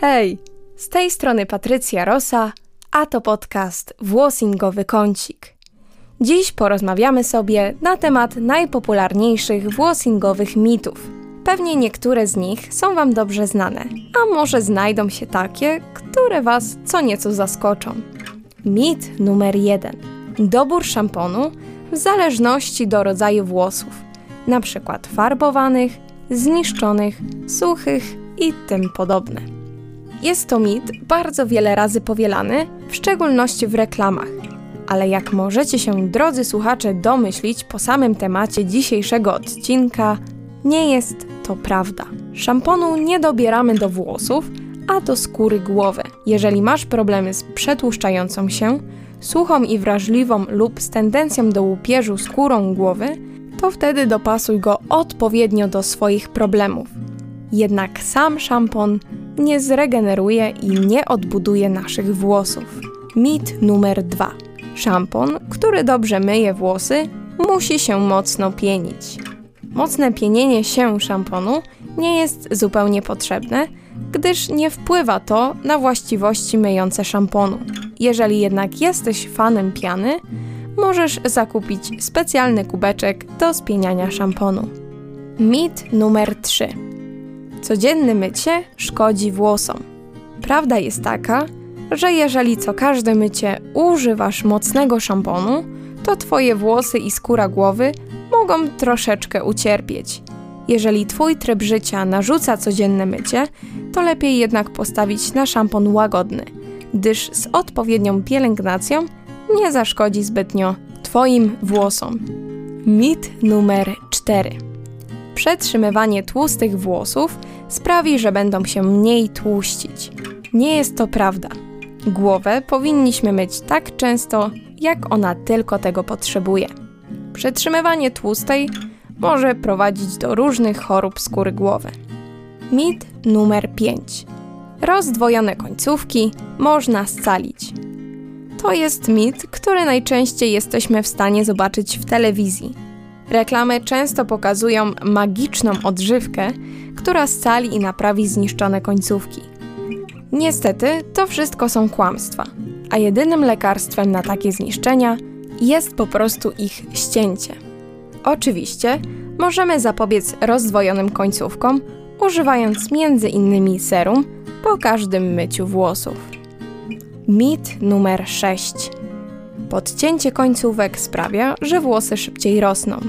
Hej, z tej strony Patrycja Rosa, a to podcast Włosingowy Kącik. Dziś porozmawiamy sobie na temat najpopularniejszych włosingowych mitów. Pewnie niektóre z nich są Wam dobrze znane, a może znajdą się takie, które Was co nieco zaskoczą. Mit numer jeden. Dobór szamponu w zależności do rodzaju włosów, przykład farbowanych, zniszczonych, suchych i tym podobne. Jest to mit bardzo wiele razy powielany, w szczególności w reklamach. Ale jak możecie się, drodzy słuchacze, domyślić po samym temacie dzisiejszego odcinka, nie jest to prawda. Szamponu nie dobieramy do włosów, a do skóry głowy. Jeżeli masz problemy z przetłuszczającą się, suchą i wrażliwą lub z tendencją do łupieżu skórą głowy, to wtedy dopasuj go odpowiednio do swoich problemów. Jednak sam szampon nie zregeneruje i nie odbuduje naszych włosów. Mit numer dwa. Szampon, który dobrze myje włosy, musi się mocno pienić. Mocne pienienie się szamponu nie jest zupełnie potrzebne, gdyż nie wpływa to na właściwości myjące szamponu. Jeżeli jednak jesteś fanem piany, możesz zakupić specjalny kubeczek do spieniania szamponu. Mit numer 3. Codzienne mycie szkodzi włosom. Prawda jest taka, że jeżeli co każde mycie używasz mocnego szamponu, to twoje włosy i skóra głowy mogą troszeczkę ucierpieć. Jeżeli twój tryb życia narzuca codzienne mycie, to lepiej jednak postawić na szampon łagodny, gdyż z odpowiednią pielęgnacją nie zaszkodzi zbytnio twoim włosom. Mit numer 4. Przetrzymywanie tłustych włosów sprawi, że będą się mniej tłuścić. Nie jest to prawda. Głowę powinniśmy myć tak często, jak ona tylko tego potrzebuje. Przetrzymywanie tłustej może prowadzić do różnych chorób skóry głowy. Mit numer 5. Rozdwojone końcówki można scalić. To jest mit, który najczęściej jesteśmy w stanie zobaczyć w telewizji. Reklamy często pokazują magiczną odżywkę, która scali i naprawi zniszczone końcówki. Niestety, to wszystko są kłamstwa, a jedynym lekarstwem na takie zniszczenia jest po prostu ich ścięcie. Oczywiście możemy zapobiec rozdwojonym końcówkom, używając m.in. serum po każdym myciu włosów. Mit numer 6. Podcięcie końcówek sprawia, że włosy szybciej rosną.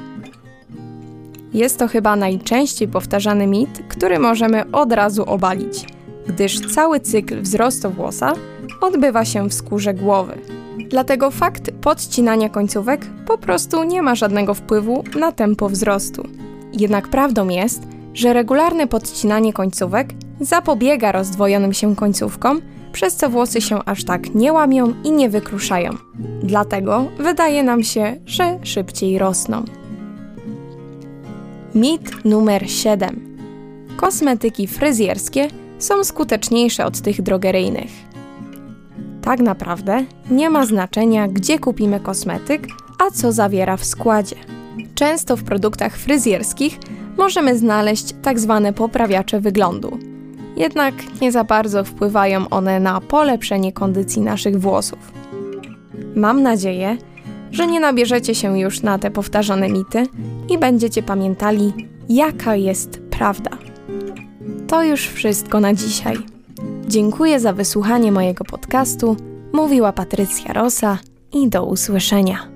Jest to chyba najczęściej powtarzany mit, który możemy od razu obalić, gdyż cały cykl wzrostu włosa odbywa się w skórze głowy. Dlatego fakt podcinania końcówek po prostu nie ma żadnego wpływu na tempo wzrostu. Jednak prawdą jest, że regularne podcinanie końcówek zapobiega rozdwojonym się końcówkom, przez co włosy się aż tak nie łamią i nie wykruszają. Dlatego wydaje nam się, że szybciej rosną. Mit numer 7. Kosmetyki fryzjerskie są skuteczniejsze od tych drogeryjnych. Tak naprawdę nie ma znaczenia, gdzie kupimy kosmetyk, a co zawiera w składzie. Często w produktach fryzjerskich możemy znaleźć tak zwane poprawiacze wyglądu. Jednak nie za bardzo wpływają one na polepszenie kondycji naszych włosów. Mam nadzieję, że nie nabierzecie się już na te powtarzane mity i będziecie pamiętali, jaka jest prawda. To już wszystko na dzisiaj. Dziękuję za wysłuchanie mojego podcastu. Mówiła Patrycja Rosa i do usłyszenia.